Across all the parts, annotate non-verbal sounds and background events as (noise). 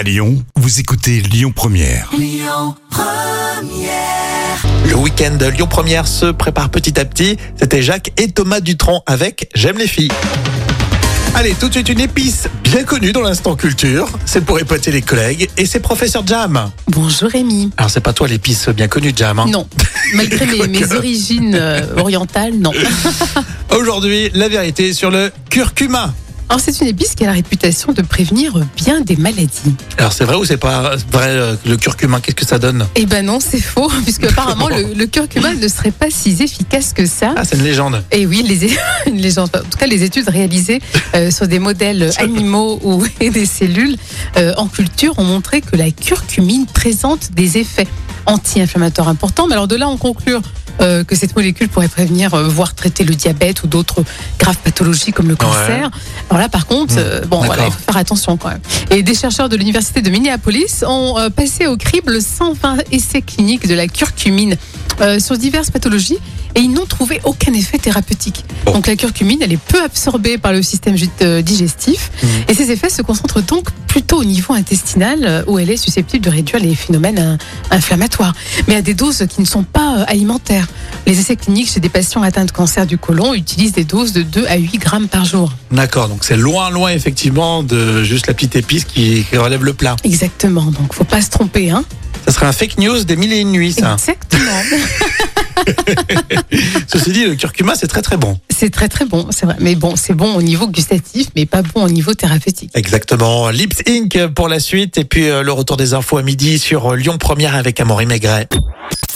À Lyon, vous écoutez Lyon Première. Le week-end Lyon Première se prépare petit à petit. C'était Jacques et Thomas Dutronc avec J'aime les filles. Allez, tout de suite une épice bien connue dans l'instant culture. C'est pour épater les collègues et c'est professeur Jam. Bonjour Rémi. Alors c'est pas toi l'épice bien connue Jam. hein Non, malgré mes, (laughs) mes origines euh, orientales, non. (laughs) Aujourd'hui, la vérité sur le curcuma. Alors c'est une épice qui a la réputation de prévenir bien des maladies. Alors c'est vrai ou c'est pas vrai euh, le curcuma Qu'est-ce que ça donne? Eh ben non, c'est faux, (laughs) puisque apparemment (laughs) le, le curcuma ne serait pas si efficace que ça. Ah, c'est une légende. Et oui, les, (laughs) une légende. En tout cas, les études réalisées euh, sur des modèles animaux ou et des cellules euh, en culture ont montré que la curcumine présente des effets anti-inflammatoires importants. Mais alors de là, on conclut euh, que cette molécule pourrait prévenir, euh, voire traiter le diabète ou d'autres graves pathologies comme le cancer. Alors là, par contre, euh, bon, voilà, il faut faire attention quand même. Et des chercheurs de l'université de Minneapolis ont passé au crible 120 essais cliniques de la curcumine sur diverses pathologies et ils n'ont trouvé aucun effet thérapeutique. Bon. Donc la curcumine, elle est peu absorbée par le système euh, digestif Mhm. et ses effets se concentrent donc plutôt au niveau intestinal euh, où elle est susceptible de réduire les phénomènes euh, inflammatoires, mais à des doses qui ne sont pas alimentaires. Les essais cliniques chez des patients atteints de cancer du côlon utilisent des doses de 2 à 8 grammes par jour. D'accord, donc c'est loin, loin effectivement de juste la petite épice qui, qui relève le plat. Exactement, donc faut pas se tromper. Hein Ça serait un fake news des mille et une nuits, ça. Exactement. (laughs) Ceci dit, le curcuma, c'est très très bon. c'est très très bon, c'est vrai. Mais bon, c'est bon au niveau gustatif, mais pas bon au niveau thérapeutique. Exactement. Lips Inc. pour la suite. Et puis euh, le retour des infos à midi sur euh, Lyon Première avec Amaury Maigret.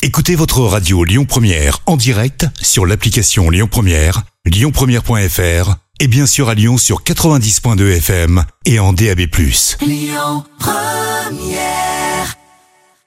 Écoutez votre radio Lyon Première en direct sur l'application Lyon Première, lyonpremière.fr et bien sûr à Lyon sur 90.2 FM et en DAB+.